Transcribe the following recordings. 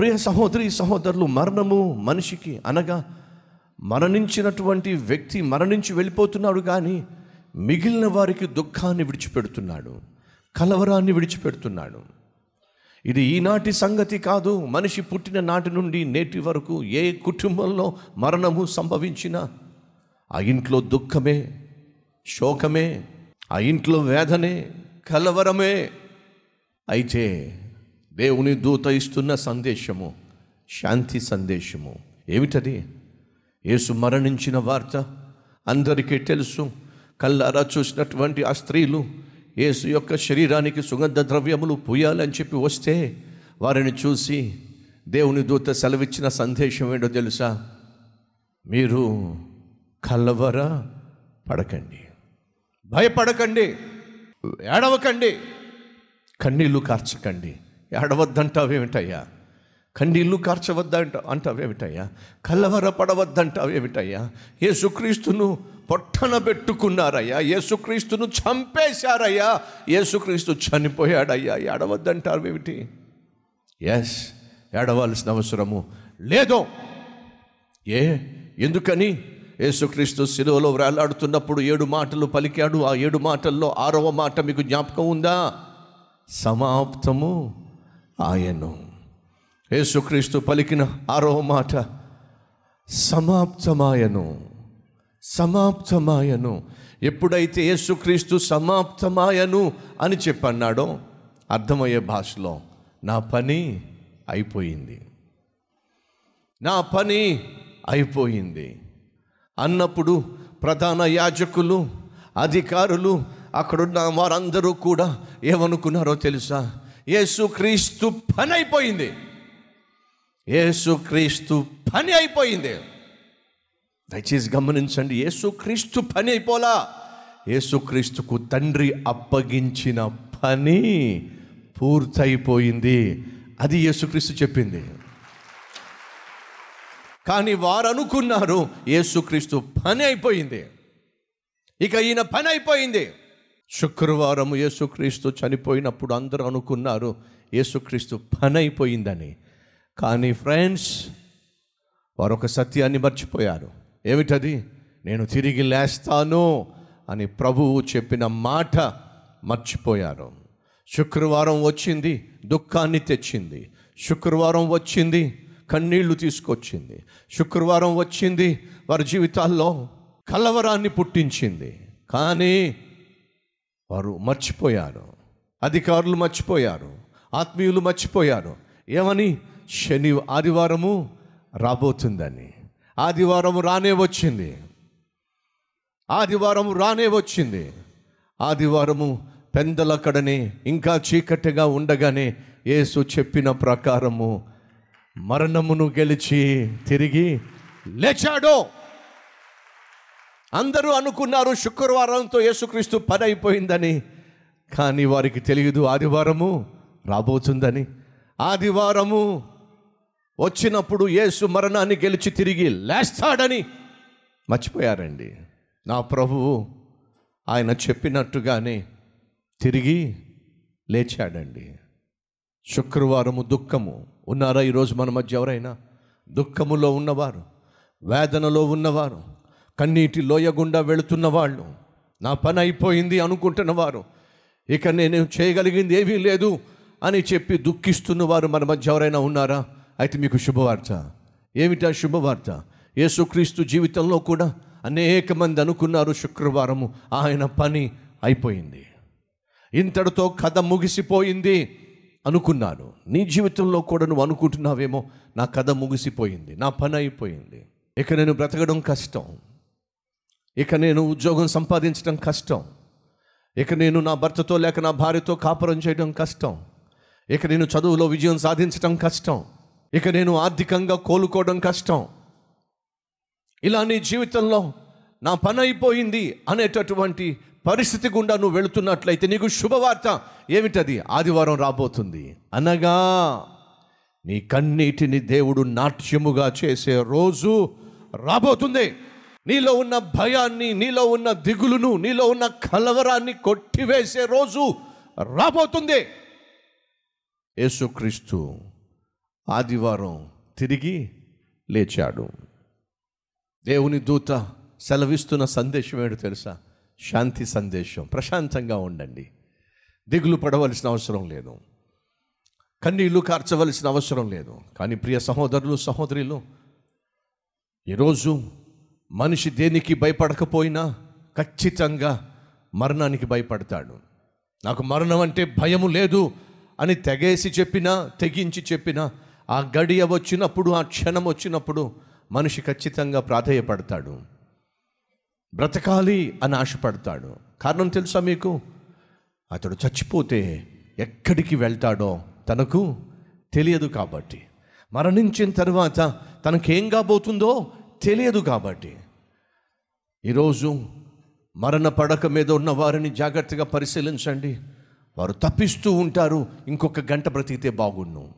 ప్రియ సహోదరి సహోదరులు మరణము మనిషికి అనగా మరణించినటువంటి వ్యక్తి మరణించి వెళ్ళిపోతున్నాడు కానీ మిగిలిన వారికి దుఃఖాన్ని విడిచిపెడుతున్నాడు కలవరాన్ని విడిచిపెడుతున్నాడు. ఇది ఈనాటి సంగతి కాదు. మనిషి పుట్టిన నాటి నుండి నేటి వరకు ఏ కుటుంబంలో మరణము సంభవించినా ఆ ఇంట్లో దుఃఖమే శోకమే ఆ ఇంట్లో వేదనే కలవరమే. అయితే దేవుని దూత ఇస్తున్న సందేశము శాంతి సందేశము. ఏమిటది? యేసు మరణించిన వార్త అందరికీ తెలుసు. కళ్ళారా చూసినటువంటి ఆ స్త్రీలు యేసు యొక్క శరీరానికి సుగంధ ద్రవ్యములు పూయాలని చెప్పి వస్తే వారిని చూసి దేవుని దూత సెలవిచ్చిన సందేశం ఏంటో తెలుసా? మీరు కలవర పడకండి. భయపడకండి. ఏడవకండి. కన్నీళ్ళు కార్చకండి. ఏడవద్దంటావేమిటయ్యా? కన్నీళ్ళు కార్చవద్దంట అంటావేమిటయ్యా? కలవర పడవద్దంటావేమిటయ్యా? యేసుక్రీస్తును పొట్టన పెట్టుకున్నారయ్యా. యేసుక్రీస్తును చంపేశారయ్యా. యేసుక్రీస్తు చనిపోయాడయ్యా. ఏడవద్దంటావేమిటి? ఎస్ ఏడవలసిన అవసరము లేదో. ఏ? ఎందుకని? యేసుక్రీస్తు శిలువలో వేలాడుతున్నప్పుడు ఏడు మాటలు పలికాడు. ఆ ఏడు మాటల్లో ఆరవ మాట మీకు జ్ఞాపకం ఉందా? సమాప్తము. ఆయను యేసుక్రీస్తు పలికిన ఆరో మాట సమాప్తమాయను సమాప్తమాయను. ఎప్పుడైతే యేసుక్రీస్తు సమాప్తమాయను అని చెప్పన్నాడో అర్థమయ్యే భాషలో నా పని అయిపోయింది. నా పని అయిపోయింది. అన్నప్పుడు ప్రధాన యాజకులు అధికారులు అక్కడున్న వారందరూ కూడా ఏమనుకున్నారో తెలుసా? యేసుక్రీస్తు పని అయిపోయింది. యేసుక్రీస్తు పని అయిపోయింది. దయచేసి గమనించండి యేసుక్రీస్తు పని అయిపోలా. యేసుక్రీస్తుకు తండ్రి అప్పగించిన పని పూర్తయిపోయింది. అది యేసుక్రీస్తు చెప్పింది. కానీ వారు అనుకున్నారు యేసుక్రీస్తు పని అయిపోయింది. ఇక ఈయన పని అయిపోయింది. శుక్రవారం యేసుక్రీస్తు చనిపోయినప్పుడు అందరూ అనుకున్నారు యేసుక్రీస్తు పని అయిపోయిందని కానీ ఫ్రెండ్స్ వారు ఒక సత్యాన్ని మర్చిపోయారు. ఏమిటది? నేను తిరిగి లేస్తాను అని ప్రభువు చెప్పిన మాట మర్చిపోయారు. శుక్రవారం వచ్చింది దుఃఖాన్ని తెచ్చింది. శుక్రవారం వచ్చింది కన్నీళ్ళు తీసుకొచ్చింది. శుక్రవారం వచ్చింది వారి జీవితాల్లో కలవరాన్ని పుట్టించింది. కానీ వారు మర్చిపోయారు. అధికారులు మర్చిపోయారు. ఆత్మీయులు మర్చిపోయారు. ఏమని? శని ఆదివారము రాబోతుందని. ఆదివారం రానే వచ్చింది. ఆదివారం రానే వచ్చింది. ఆదివారము పెందలక్కడనే ఇంకా చీకటిగా ఉండగానే యేసు చెప్పిన ప్రకారము మరణమును గెలిచి తిరిగి లేచాడు. అందరూ అనుకున్నారు శుక్రవారంతో యేసుక్రీస్తు పని అయిపోయిందని కానీ వారికి తెలియదు ఆదివారము రాబోతుందని. ఆదివారము వచ్చినప్పుడు యేసు మరణాన్ని గెలిచి తిరిగి లేస్తాడని మర్చిపోయారండి. నా ప్రభువు ఆయన చెప్పినట్టుగానే తిరిగి లేచాడండి. శుక్రవారము దుఃఖము. ఉన్నారా ఈరోజు మన మధ్య ఎవరైనా? దుఃఖములో ఉన్నవారు? వేదనలో ఉన్నవారు? కన్నీటి లోయ గుండా వెళుతున్న వాళ్ళు నా పని అయిపోయింది అనుకుంటున్న వారు ఇక నేను చేయగలిగింది ఏమీ లేదు అని చెప్పి దుఃఖిస్తున్న వారు మన మధ్య ఎవరైనా ఉన్నారా? అయితే మీకు శుభవార్త. ఏమిటా శుభవార్త? యేసుక్రీస్తు జీవితంలో కూడా అనేక మంది అనుకున్నారు శుక్రవారము ఆయన పని అయిపోయింది. ఇంతటితో కథ ముగిసిపోయింది అనుకున్నాను నీ జీవితంలో కూడా నువ్వు అనుకుంటున్నావేమో నా కథ ముగిసిపోయింది నా పని అయిపోయింది. ఇక నేను బ్రతకడం కష్టం. ఇక నేను ఉద్యోగం సంపాదించడం కష్టం. ఇక నేను నా భర్తతో లేక నా భార్యతో కాపురం చేయడం కష్టం. ఇక నేను చదువులో విజయం సాధించడం కష్టం. ఇక నేను ఆర్థికంగా కోలుకోవడం కష్టం. ఇలా నీ జీవితంలో నా పని అయిపోయింది అనేటటువంటి పరిస్థితి గుండా నువ్వు వెళుతున్నట్లయితే నీకు శుభవార్త ఏమిటది? ఆదివారం రాబోతుంది. అనగా నీ కన్నీటిని దేవుడు నాట్యముగా చేసే రోజు రాబోతుంది. నీలో ఉన్న భయాన్ని నీలో ఉన్న దిగులును నీలో ఉన్న కలవరాన్ని కొట్టివేసే రోజు రాబోతుంది. యేసుక్రీస్తు ఆదివారం తిరిగి లేచాడు. దేవుని దూత సెలవిస్తున్న సందేశం ఏంటో తెలుసా? శాంతి సందేశం. ప్రశాంతంగా ఉండండి. దిగులు పడవలసిన అవసరం లేదు. కన్నీళ్ళు కార్చవలసిన అవసరం లేదు. కానీ ప్రియ సహోదరులు సహోదరులు ఈరోజు మనిషి దేనికి భయపడకపోయినా ఖచ్చితంగా మరణానికి భయపడతాడు. నాకు మరణం అంటే భయము లేదు అని తెగేసి చెప్పినా తెగించి చెప్పినా ఆ గడియ వచ్చినప్పుడు ఆ క్షణం వచ్చినప్పుడు మనిషి ఖచ్చితంగా ప్రాధేయపడతాడు. బ్రతకాలి అని ఆశపడతాడు. కారణం తెలుసా మీకు? అతడు చచ్చిపోతే ఎక్కడికి వెళ్తాడో తనకు తెలియదు కాబట్టి. మరణించిన తర్వాత తనకేం కాబోతుందో తెలియదు కాబట్టి. ఈరోజు మరణ పడక మీద ఉన్న వారిని జాగ్రత్తగా పరిశీలించండి. వారు తప్పిస్తూ ఉంటారు. ఇంకొక గంట బ్రతికితే బాగుండు.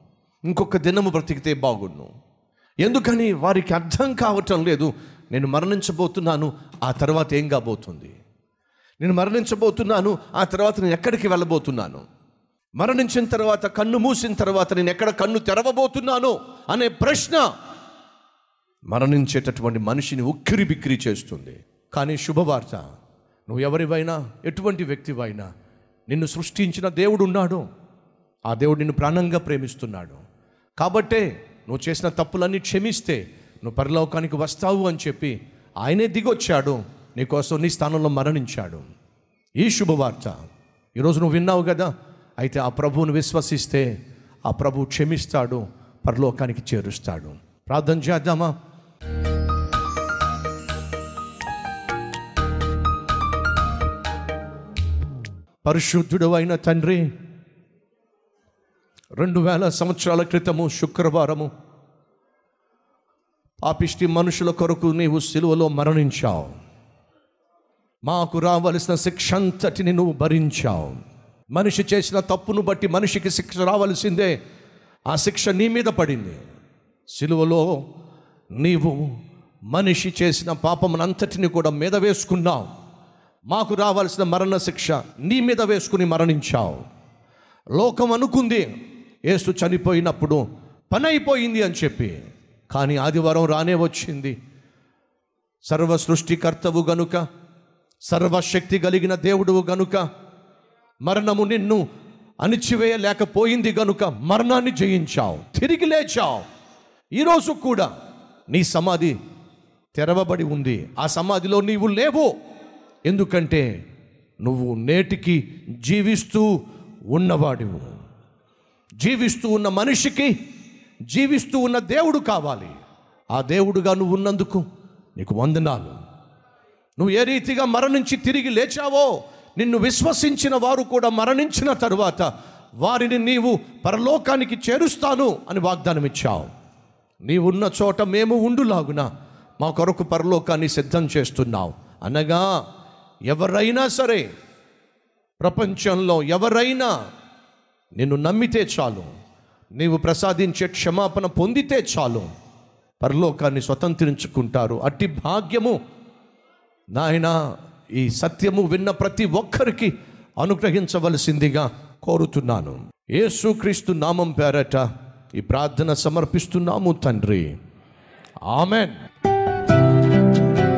ఇంకొక దినము బ్రతికితే బాగుండు. ఎందుకని? వారికి అర్థం కావటం లేదు. నేను మరణించబోతున్నాను. ఆ తర్వాత ఏం కాబోతుంది? నేను మరణించబోతున్నాను. ఆ తర్వాత నేను ఎక్కడికి వెళ్ళబోతున్నాను? మరణించిన తర్వాత కన్ను మూసిన తర్వాత నేను ఎక్కడ కన్ను తెరవబోతున్నాను? అనే ప్రశ్న మరణించేటటువంటి మనిషిని ఉక్కిరి బిక్కిరి చేస్తుంది. కానీ శుభవార్త నువ్వు ఎవరివైనా ఎటువంటి వ్యక్తివైనా నిన్ను సృష్టించిన దేవుడు ఉన్నాడు. ఆ దేవుడు నిన్ను ప్రాణంగా ప్రేమిస్తున్నాడు. కాబట్టే నువ్వు చేసిన తప్పులన్నీ క్షమిస్తే నువ్వు పరలోకానికి వస్తావు అని చెప్పి ఆయనే దిగొచ్చాడు. నీకోసం నీ స్థానంలో మరణించాడు. ఈ శుభవార్త ఈరోజు నువ్వు విన్నావు కదా? అయితే ఆ ప్రభువును విశ్వసిస్తే ఆ ప్రభు క్షమిస్తాడు పరలోకానికి చేరుస్తాడు. ప్రార్థన చేద్దామా? పరిశుద్ధుడు అయిన తండ్రి రెండు వేల సంవత్సరాల క్రితము శుక్రవారము. పాపిష్టి మనుషుల కొరకు నీవు సిలువలో మరణించావు. మాకు రావలసిన శిక్ష అంతటిని నువ్వు భరించావు. మనిషి చేసిన తప్పును బట్టి మనిషికి శిక్ష రావలసిందే. ఆ శిక్ష నీ మీద పడింది. సిలువలో నీవు మనిషి చేసిన పాపమునంతటిని కూడా మీద వేసుకున్నావు. మాకు రావాల్సిన మరణ శిక్ష నీ మీద వేసుకుని మరణించావు. లోకం అనుకుంది ఏసు చనిపోయినప్పుడు పని అయిపోయింది అని చెప్పి. కానీ ఆదివారం రానే వచ్చింది. సర్వ సృష్టికర్తవు గనుక సర్వశక్తి కలిగిన దేవుడువు గనుక మరణము నిన్ను అణిచివేయలేకపోయింది గనుక మరణాన్ని జయించావు తిరిగి లేచావు. ఈరోజు కూడా నీ సమాధి తెరవబడి ఉంది. ఆ సమాధిలో నీవు లేవు. ఎందుకంటే నువ్వు నేటికి జీవిస్తూ ఉన్నవాడివు. జీవిస్తూ ఉన్న మనిషికి జీవిస్తూ ఉన్న దేవుడు కావాలి. ఆ దేవుడుగా నువ్వు ఉన్నందుకు నీకు వందనాలు. నువ్వు ఏ రీతిగా మరణించి తిరిగి లేచావో నిన్ను విశ్వసించిన వారు కూడా మరణించిన తరువాత వారిని నీవు పరలోకానికి చేరుస్తాను అని వాగ్దానం ఇచ్చావు నీవున్న చోట మేము ఉండులాగున మా కొరకు పరలోకాన్ని సిద్ధం చేస్తున్నావు. అనగా ఎవరైనా సరే ప్రపంచంలో ఎవరైనా నిన్ను నమ్మితే చాలు నీవు ప్రసాదించే క్షమాపణ పొందితే చాలు పరలోకాన్ని స్వతంత్రించుకుంటారు. అట్టి భాగ్యము నాయన ఈ సత్యము విన్న ప్రతి ఒక్కరికి అనుగ్రహించవలసిందిగా కోరుతున్నాను. యేసుక్రీస్తు నామం పేరట. ఈ ప్రార్థన సమర్పిస్తున్నాము తండ్రి. ఆమెన్.